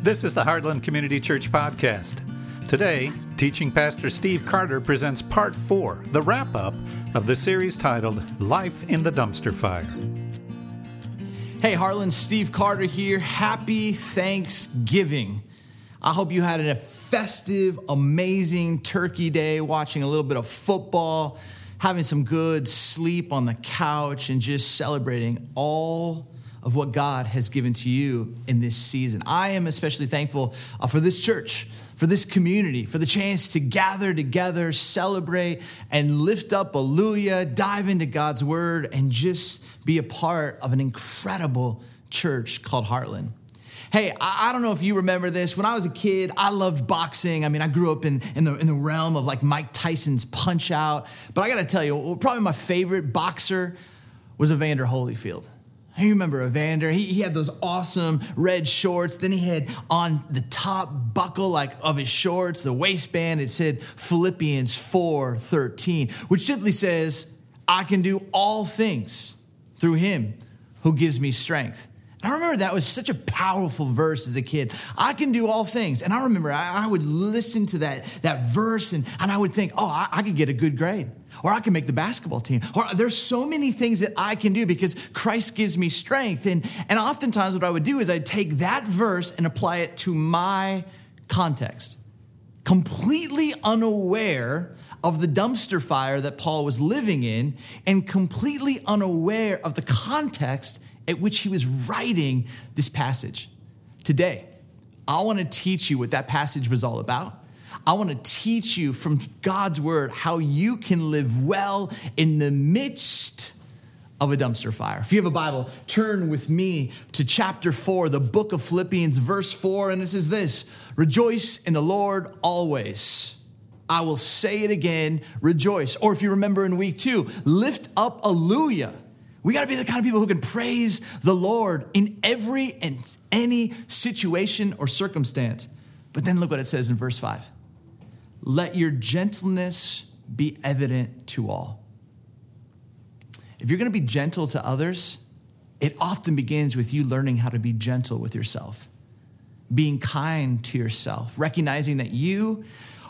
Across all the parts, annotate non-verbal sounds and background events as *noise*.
This is the Heartland Community Church Podcast. Today, teaching pastor Steve Carter presents part four, the wrap up of the series titled Life in the Dumpster Fire. Hey, Heartland, Steve Carter here. Happy Thanksgiving. I hope you had a festive, amazing turkey day, watching a little bit of football, having some good sleep on the couch, and just celebrating all of what God has given to you in this season. I am especially thankful uh, for this church, for this community, for the chance to gather together, celebrate, and lift up Alleluia, dive into God's word, and just be a part of an incredible church called Heartland. Hey, I, don't know if you remember this. When I was a kid, I loved boxing. I mean, I grew up in, in, the, in the realm of like Mike Tyson's Punch Out. But I got to tell you, probably my favorite boxer was Evander Holyfield. You remember Evander? He, he had those awesome red shorts. Then he had on the top buckle like of his shorts, the waistband, it said Philippians 4 13, which simply says, I can do all things through him who gives me strength. I remember that was such a powerful verse as a kid. I can do all things. And I remember I, I would listen to that, that verse and, and I would think, oh, I, I could get a good grade. Or I can make the basketball team. Or there's so many things that I can do because Christ gives me strength. And, and oftentimes what I would do is I'd take that verse and apply it to my context, completely unaware of the dumpster fire that Paul was living in and completely unaware of the context at which he was writing this passage. Today, I want to teach you what that passage was all about. I want to teach you from God's word how you can live well in the midst of a dumpster fire. If you have a Bible, turn with me to chapter 4, the book of Philippians, verse 4, and this is this Rejoice in the Lord always. I will say it again, rejoice. Or if you remember in week two, lift up Alleluia. We got to be the kind of people who can praise the Lord in every and any situation or circumstance. But then look what it says in verse 5 Let your gentleness be evident to all. If you're going to be gentle to others, it often begins with you learning how to be gentle with yourself, being kind to yourself, recognizing that you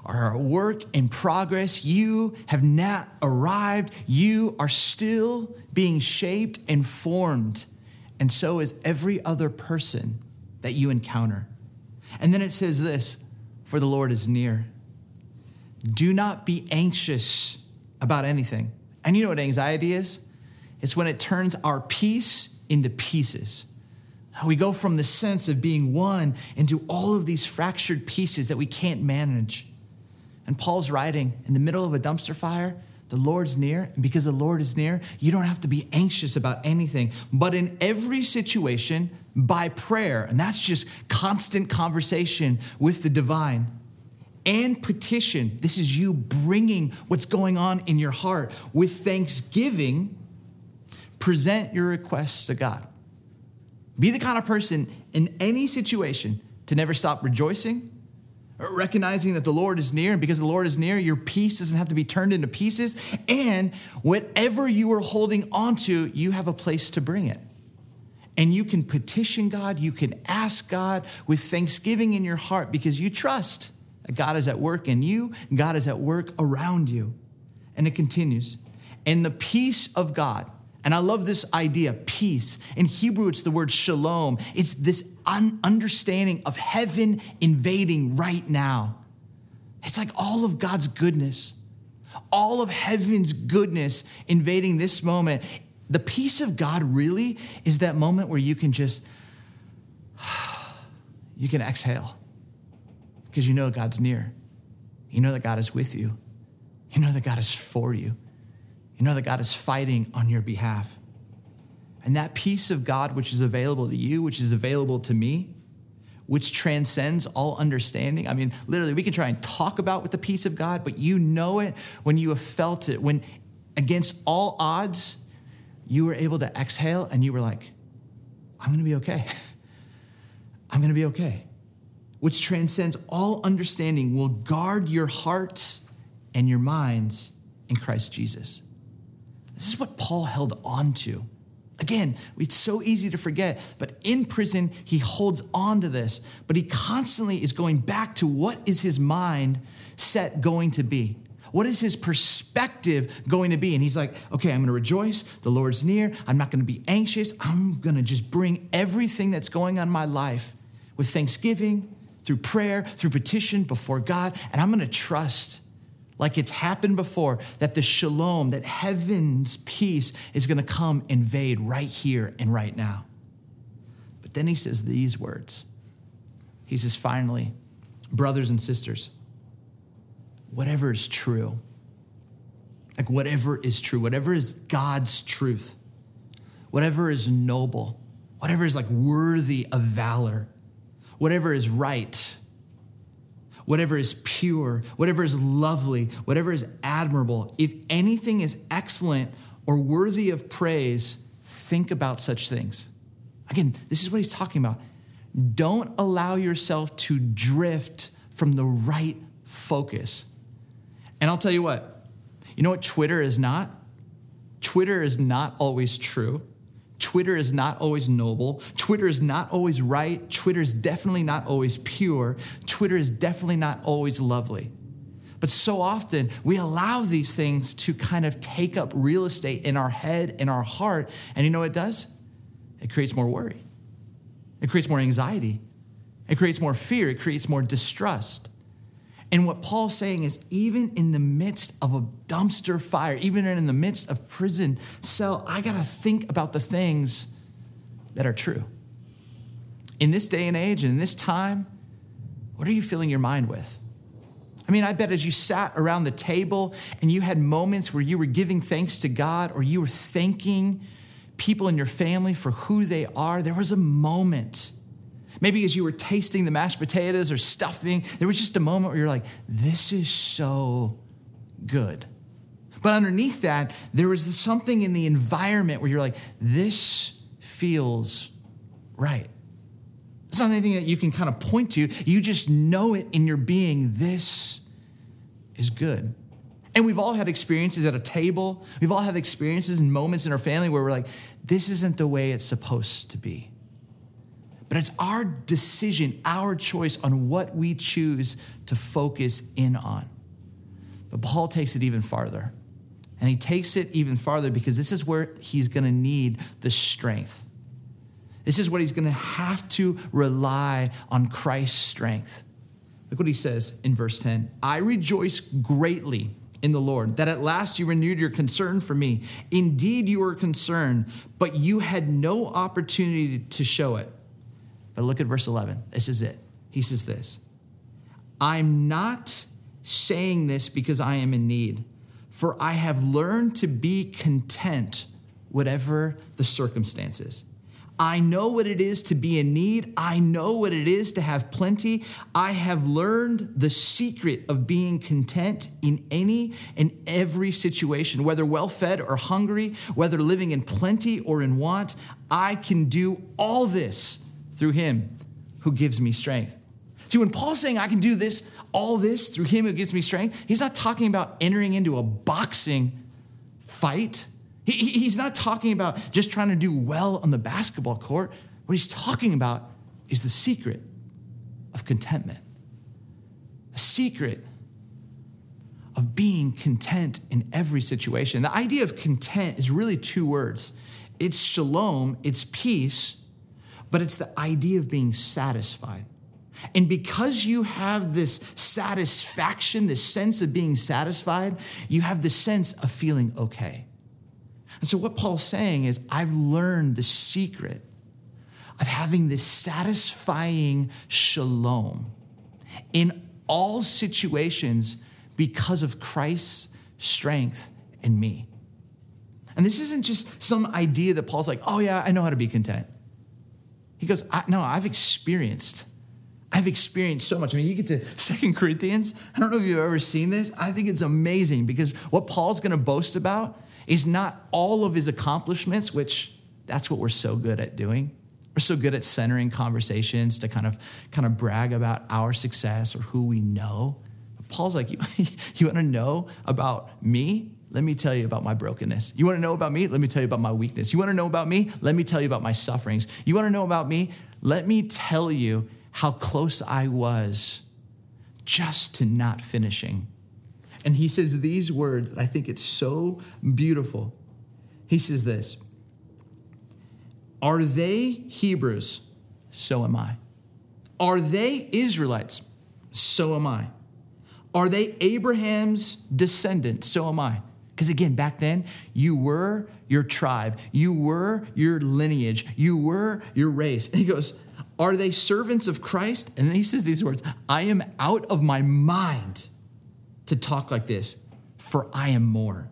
are a work in progress. You have not arrived. You are still being shaped and formed. And so is every other person that you encounter. And then it says this for the Lord is near. Do not be anxious about anything. And you know what anxiety is? It's when it turns our peace into pieces. We go from the sense of being one into all of these fractured pieces that we can't manage. And Paul's writing in the middle of a dumpster fire, the Lord's near. And because the Lord is near, you don't have to be anxious about anything. But in every situation, by prayer, and that's just constant conversation with the divine, and petition, this is you bringing what's going on in your heart with thanksgiving, present your requests to God. Be the kind of person in any situation to never stop rejoicing recognizing that the Lord is near, and because the Lord is near, your peace doesn't have to be turned into pieces. And whatever you are holding onto, you have a place to bring it. And you can petition God, you can ask God with thanksgiving in your heart because you trust God is at work in you, God is at work around you. And it continues. And the peace of God, and I love this idea, peace. In Hebrew, it's the word shalom. It's this un- understanding of heaven invading right now. It's like all of God's goodness, all of heaven's goodness invading this moment. The peace of God really is that moment where you can just, *sighs* you can exhale because you know God's near. You know that God is with you. You know that God is for you. You know that God is fighting on your behalf. And that peace of God, which is available to you, which is available to me, which transcends all understanding. I mean, literally, we can try and talk about with the peace of God, but you know it when you have felt it, when against all odds, you were able to exhale and you were like, I'm gonna be okay. *laughs* I'm gonna be okay. Which transcends all understanding, will guard your hearts and your minds in Christ Jesus. This is what Paul held on to Again, it's so easy to forget, but in prison, he holds on to this, but he constantly is going back to what is his mind set going to be? What is his perspective going to be? And he's like, okay, I'm to rejoice. The Lord's near. I'm not to be anxious. I'm to just bring everything that's going on in my life with thanksgiving, through prayer, through petition before God, and I'm going to trust like it's happened before, that the shalom, that heaven's peace is going to come invade right here and right now. But then he says these words. He says, finally, brothers and sisters, whatever is true, like whatever is true, whatever is God's truth, whatever is noble, whatever is like worthy of valor, whatever is right whatever is pure, whatever is lovely, whatever is admirable, if anything is excellent or worthy of praise, think about such things. Again, this is what he's talking about. Don't allow yourself to drift from the right focus. And I'll tell you what, you know what Twitter is not? Twitter is not always true. Twitter is not always noble. Twitter is not always right. Twitter is definitely not always pure. Twitter is definitely not always lovely. But so often we allow these things to kind of take up real estate in our head, in our heart. And you know what it does? It creates more worry, it creates more anxiety, it creates more fear, it creates more distrust. And what Paul's saying is, even in the midst of a dumpster fire, even in the midst of prison cell, I got to think about the things that are true. In this day and age and in this time, what are you filling your mind with? I mean, I bet as you sat around the table and you had moments where you were giving thanks to God or you were thanking people in your family for who they are, there was a moment Maybe as you were tasting the mashed potatoes or stuffing, there was just a moment where you're like, this is so good. But underneath that, there was something in the environment where you're like, this feels right. It's not anything that you can kind of point to. You just know it in your being. This is good. And we've all had experiences at a table. We've all had experiences and moments in our family where we're like, this isn't the way it's supposed to be. But it's our decision, our choice on what we choose to focus in on. But Paul takes it even farther. And he takes it even farther because this is where he's going to need the strength. This is what he's going to have to rely on Christ's strength. Look what he says in verse 10 I rejoice greatly in the Lord that at last you renewed your concern for me. Indeed, you were concerned, but you had no opportunity to show it. But look at verse 11. This is it. He says this I'm not saying this because I am in need, for I have learned to be content, whatever the circumstances. I know what it is to be in need. I know what it is to have plenty. I have learned the secret of being content in any and every situation, whether well fed or hungry, whether living in plenty or in want. I can do all this through him who gives me strength. See, when Paul's saying I can do this, all this through him who gives me strength, he's not talking about entering into a boxing fight. He, he's not talking about just trying to do well on the basketball court. What he's talking about is the secret of contentment, a secret of being content in every situation. The idea of content is really two words it's shalom, it's peace, but it's the idea of being satisfied. And because you have this satisfaction, this sense of being satisfied, you have the sense of feeling okay. And so, what Paul's saying is, I've learned the secret of having this satisfying shalom in all situations because of Christ's strength in me. And this isn't just some idea that Paul's like, oh, yeah, I know how to be content. He goes, No, I've experienced. I've experienced so much. I mean, you get to *laughs* Second Corinthians. I don't know if you've ever seen this. I think it's amazing because what Paul's going to boast about is not all of his accomplishments, which that's what we're so good at doing. We're so good at centering conversations to kind of kind of brag about our success or who we know. But Paul's like, *laughs* you, you want to know about me? Let me tell you about my brokenness. You want to know about me? Let me tell you about my weakness. You want to know about me? Let me tell you about my sufferings. You want to know about me? Let me tell you how close I was just to not finishing. And he says these words that I think it's so beautiful. He says this Are they Hebrews? So am I. Are they Israelites? So am I. Are they Abraham's descendants? So am I. Because again, back then, you were your tribe, you were your lineage, you were your race. And he goes, Are they servants of Christ? And then he says these words I am out of my mind to talk like this, for I am more.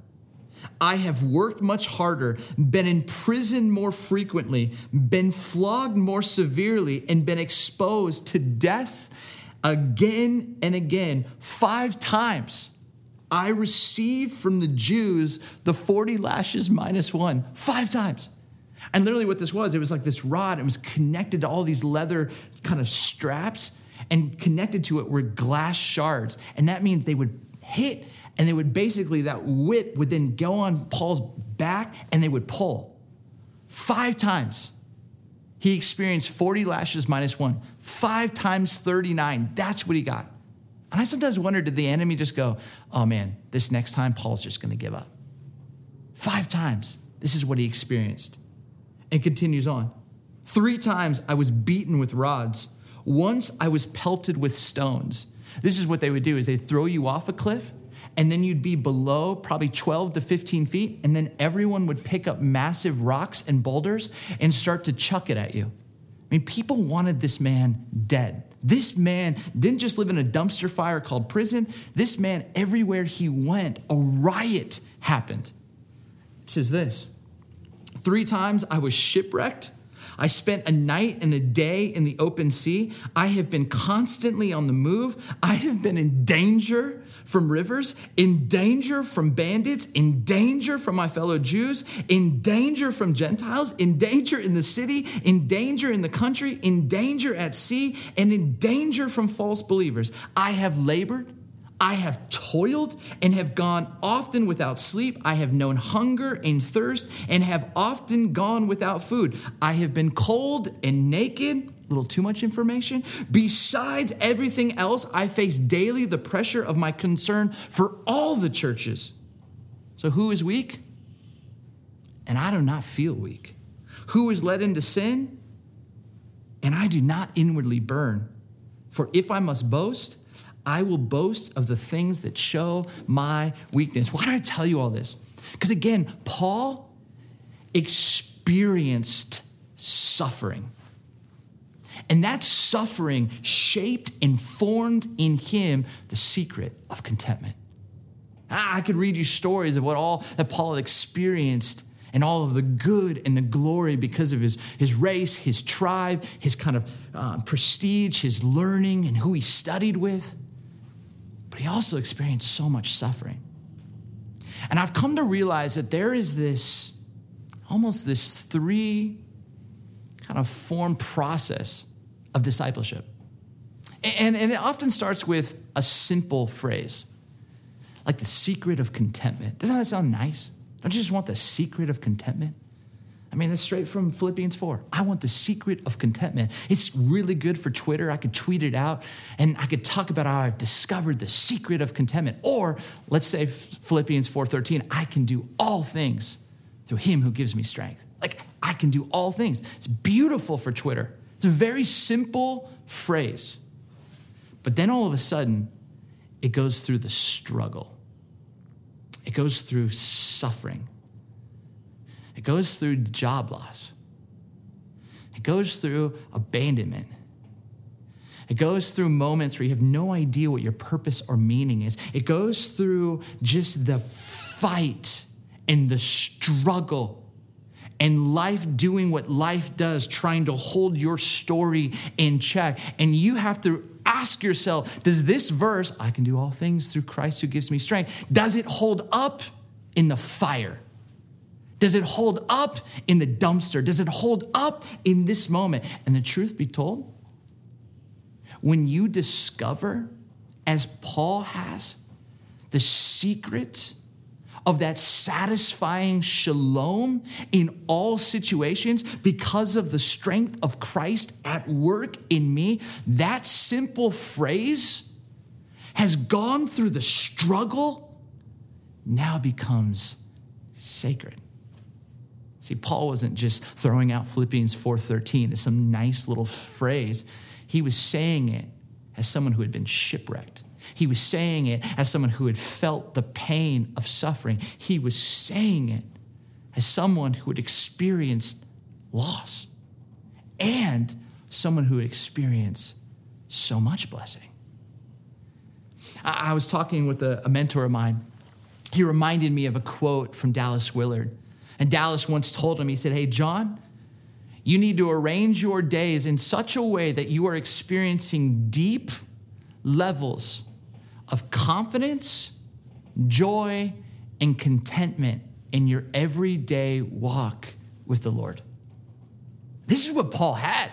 I have worked much harder, been in prison more frequently, been flogged more severely, and been exposed to death again and again, five times. I received from the Jews the 40 lashes minus one, five times. And literally, what this was, it was like this rod. It was connected to all these leather kind of straps, and connected to it were glass shards. And that means they would hit, and they would basically, that whip would then go on Paul's back, and they would pull. Five times. He experienced 40 lashes minus one, five times 39. That's what he got. And I sometimes wonder did the enemy just go, oh man, this next time Paul's just going to give up? Five times. This is what he experienced. And continues on. Three times I was beaten with rods. Once I was pelted with stones. This is what they would do is they'd throw you off a cliff and then you'd be below probably 12 to 15 feet and then everyone would pick up massive rocks and boulders and start to chuck it at you. I mean, people wanted this man dead. This man didn't just live in a dumpster fire called prison. This man, everywhere he went, a riot happened. It says this Three times I was shipwrecked. I spent a night and a day in the open sea. I have been constantly on the move. I have been in danger from rivers, in danger from bandits, in danger from my fellow Jews, in danger from Gentiles, in danger in the city, in danger in the country, in danger at sea, and in danger from false believers. I have labored. I have toiled and have gone often without sleep. I have known hunger and thirst and have often gone without food. I have been cold and naked little too much information. Besides everything else, I face daily the pressure of my concern for all the churches. So, who is weak? And I do not feel weak. Who is led into sin? And I do not inwardly burn. For if I must boast, I will boast of the things that show my weakness. Why did I tell you all this? Because again, Paul experienced suffering. And that suffering shaped and formed in him the secret of contentment. I could read you stories of what all that Paul had experienced and all of the good and the glory because of his, his race, his tribe, his kind of uh, prestige, his learning, and who he studied with. But he also experienced so much suffering. And I've come to realize that there is this almost this three kind of form process of discipleship. And, and it often starts with a simple phrase, like the secret of contentment. Doesn't that sound nice? Don't you just want the secret of contentment? I mean, that's straight from Philippians 4. I want the secret of contentment. It's really good for Twitter. I could tweet it out and I could talk about how I've discovered the secret of contentment. Or let's say Philippians 4:13, I can do all things through him who gives me strength. Like I can do all things. It's beautiful for Twitter. It's a very simple phrase. But then all of a sudden, it goes through the struggle. It goes through suffering. It goes through job loss. It goes through abandonment. It goes through moments where you have no idea what your purpose or meaning is. It goes through just the fight and the struggle and life doing what life does, trying to hold your story in check. And you have to ask yourself Does this verse, I can do all things through Christ who gives me strength, does it hold up in the fire? Does it hold up in the dumpster? Does it hold up in this moment? And the truth be told, when you discover, as Paul has, the secret of that satisfying shalom in all situations because of the strength of Christ at work in me, that simple phrase has gone through the struggle, now becomes sacred. See, Paul wasn't just throwing out Philippians 4:13 as some nice little phrase. He was saying it as someone who had been shipwrecked. He was saying it as someone who had felt the pain of suffering. He was saying it as someone who had experienced loss and someone who had experienced so much blessing. I, was talking with a, a mentor of mine. He reminded me of a quote from Dallas Willard. And Dallas once told him, he said, Hey, John, you need to arrange your days in such a way that you are experiencing deep levels of confidence, joy, and contentment in your everyday walk with the Lord. This is what Paul had.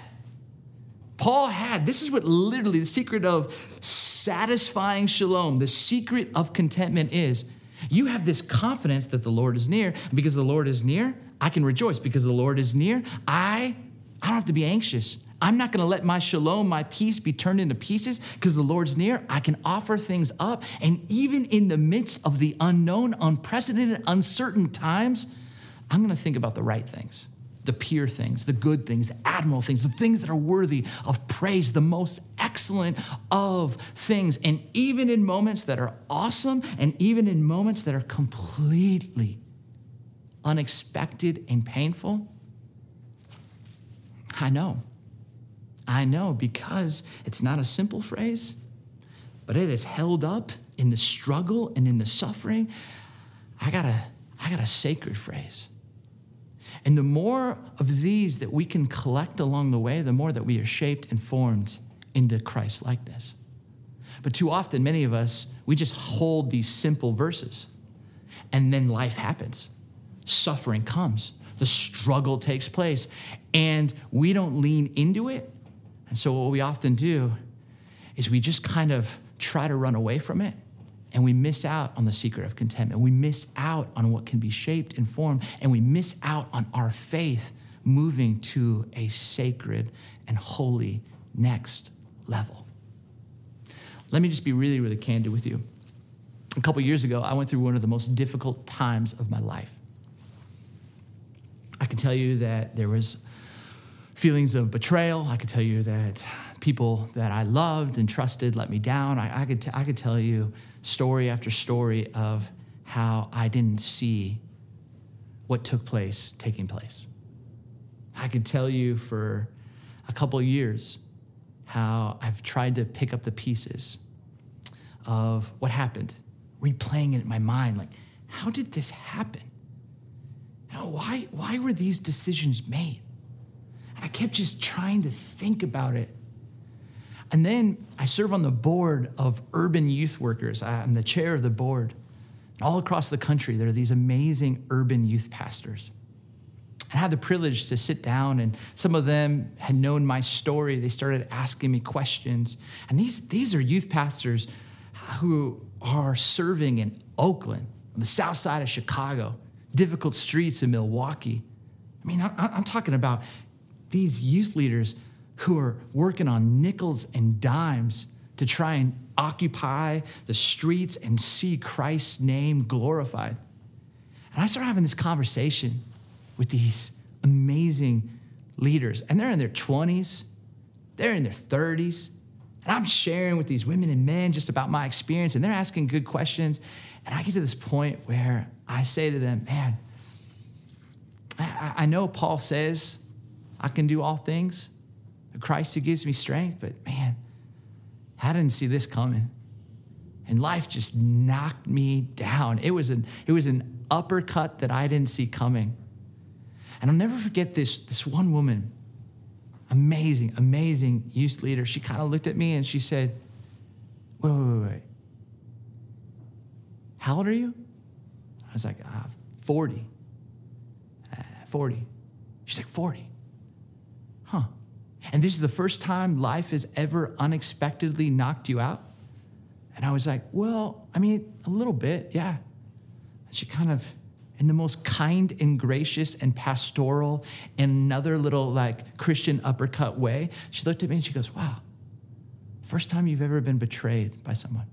Paul had, this is what literally the secret of satisfying shalom, the secret of contentment is. You have this confidence that the Lord is near. Because the Lord is near, I can rejoice. Because the Lord is near, I, I don't have to be anxious. I'm not going to let my shalom, my peace be turned into pieces because the Lord's near. I can offer things up. And even in the midst of the unknown, unprecedented, uncertain times, I'm going to think about the right things, the pure things, the good things, the admirable things, the things that are worthy of praise, the most excellent of things. And even in moments that are awesome, and even in moments that are completely unexpected and painful, I know I know because it's not a simple phrase, but it is held up in the struggle and in the suffering. I got a, I got a sacred phrase. And the more of these that we can collect along the way, the more that we are shaped and formed into Christ likeness. But too often, many of us, we just hold these simple verses and then life happens. Suffering comes, the struggle takes place, and we don't lean into it and so, what we often do is we just kind of try to run away from it and we miss out on the secret of contentment. We miss out on what can be shaped and formed, and we miss out on our faith moving to a sacred and holy next level. Let me just be really, really candid with you. A couple years ago, I went through one of the most difficult times of my life. I can tell you that there was feelings of betrayal. I could tell you that people that I loved and trusted let me down. I, I could, t- I could tell you story after story of how I didn't see what took place taking place. I could tell you for a couple years how I've tried to pick up the pieces of what happened, replaying it in my mind like, how did this happen? Now, why, why were these decisions made? I kept just trying to think about it. And then I serve on the board of urban youth workers. I'm the chair of the board. All across the country, there are these amazing urban youth pastors. I had the privilege to sit down, and some of them had known my story. They started asking me questions. And these, these are youth pastors who are serving in Oakland, on the south side of Chicago, difficult streets in Milwaukee. I mean, I'm talking about these youth leaders who are working on nickels and dimes to try and occupy the streets and see Christ's name glorified. And I started having this conversation with these amazing leaders, and they're in their 20s, they're in their 30s. And I'm sharing with these women and men just about my experience, and they're asking good questions. And I get to this point where I say to them, Man, I, I know Paul says I can do all things. Christ who gives me strength. But man, I didn't see this coming. And life just knocked me down. It was an, it was an uppercut that I didn't see coming. And I'll never forget this, this one woman, amazing, amazing youth leader. She kind of looked at me and she said, Wait, wait, wait, wait. How old are you? I was like, uh, 40. Uh, 40. She's like, 40 huh. And this is the first time life has ever unexpectedly knocked you out? And I was like, well, I mean, a little bit, yeah. She kind of, in the most kind and gracious and pastoral and another little like Christian uppercut way, she looked at me and she goes, Wow, first time you've ever been betrayed by someone.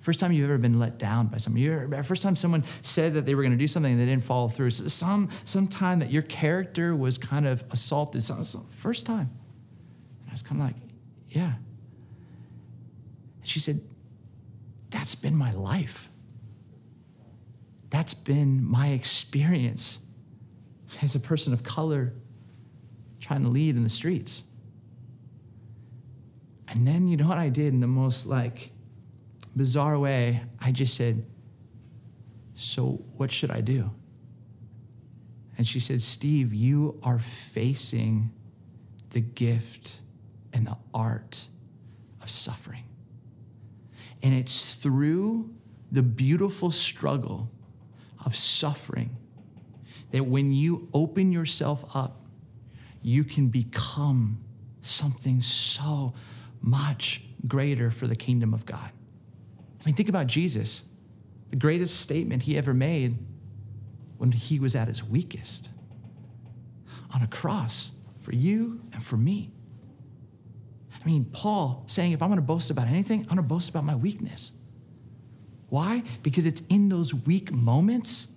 First time you've ever been let down by someone. First time someone said that they were going to do something and they didn't follow through. Some, some time that your character was kind of assaulted. Some, some, first time. And I was kind of like, yeah. And she said, that's been my life. That's been my experience as a person of color trying to lead in the streets. And then you know what I did in the most like bizarre way? I just said, So what should I do? And she said, Steve, you are facing the gift and the art of suffering. And it's through the beautiful struggle of suffering that when you open yourself up, you can become something so much greater for the kingdom of God. Mean, think about Jesus, the greatest statement he ever made when he was at his weakest on a cross for you and for me. I mean, Paul saying, if I'm to boast about anything, I'm to boast about my weakness. Why? Because it's in those weak moments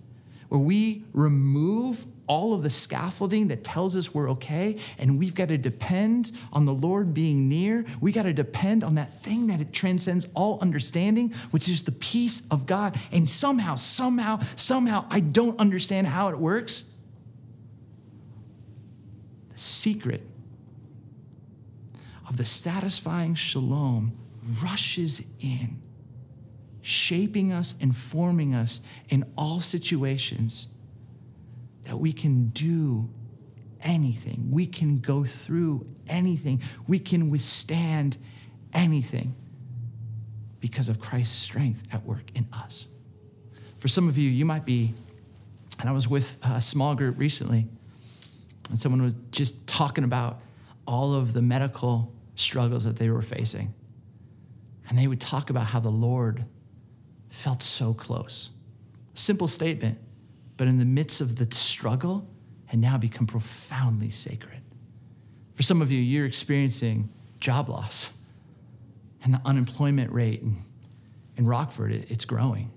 where we remove all of the scaffolding that tells us we're okay, and we've got to depend on the Lord being near. We got to depend on that thing that it transcends all understanding, which is the peace of God. And somehow, somehow, somehow, I don't understand how it works. The secret of the satisfying shalom rushes in, shaping us and forming us in all situations that we can do anything. We can go through anything. We can withstand anything because of Christ's strength at work in us. For some of you, you might be, and I was with a small group recently, and someone was just talking about all of the medical struggles that they were facing. And they would talk about how the Lord felt so close. Simple statement, but in the midst of the struggle, had now become profoundly sacred. For some of you, you're experiencing job loss, and the unemployment rate in, in Rockford, it's growing.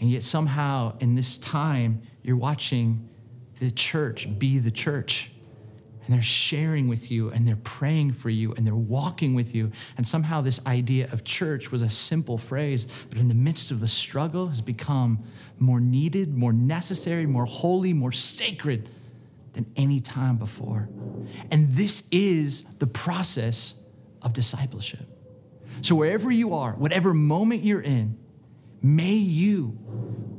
And yet, somehow, in this time, you're watching the church be the church and they're sharing with you and they're praying for you and they're walking with you. And somehow this idea of church was a simple phrase, but in the midst of the struggle has become more needed, more necessary, more holy, more sacred than any time before. And this is the process of discipleship. So wherever you are, whatever moment you're in, may you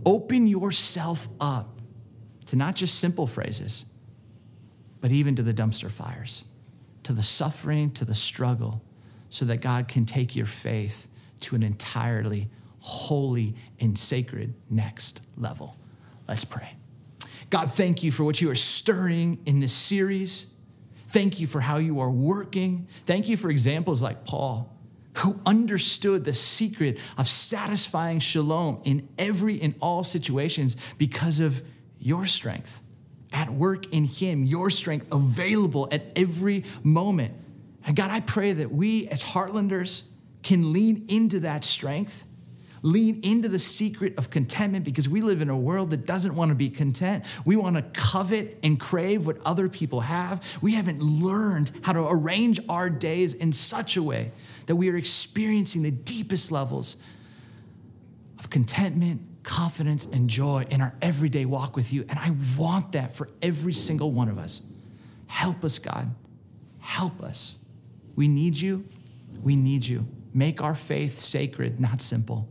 open yourself up to not just simple phrases but even to the dumpster fires, to the suffering, to the struggle, so that God can take your faith to an entirely holy and sacred next level. Let's pray. God, thank you for what you are stirring in this series. Thank you for how you are working. Thank you for examples like Paul, who understood the secret of satisfying shalom in every and all situations because of your strength at work in Him, your strength available at every moment. And God, I pray that we as Heartlanders can lean into that strength, lean into the secret of contentment because we live in a world that doesn't want to be content. We want to covet and crave what other people have. We haven't learned how to arrange our days in such a way that we are experiencing the deepest levels of contentment confidence and joy in our everyday walk with you. And I want that for every single one of us. Help us, God. Help us. We need you. We need you. Make our faith sacred, not simple.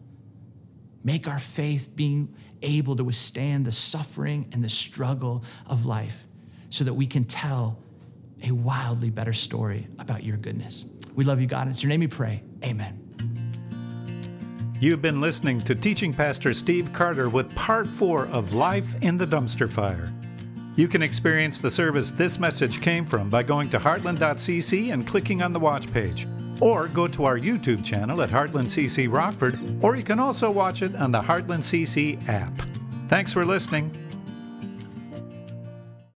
Make our faith being able to withstand the suffering and the struggle of life so that we can tell a wildly better story about your goodness. We love you, God. It's your name we pray. Amen. You've been listening to Teaching Pastor Steve Carter with part four of Life in the Dumpster Fire. You can experience the service this message came from by going to heartland.cc and clicking on the watch page. or go to our YouTube channel at Heartland CC Rockford, or you can also watch it on the Heartland CC app. Thanks for listening.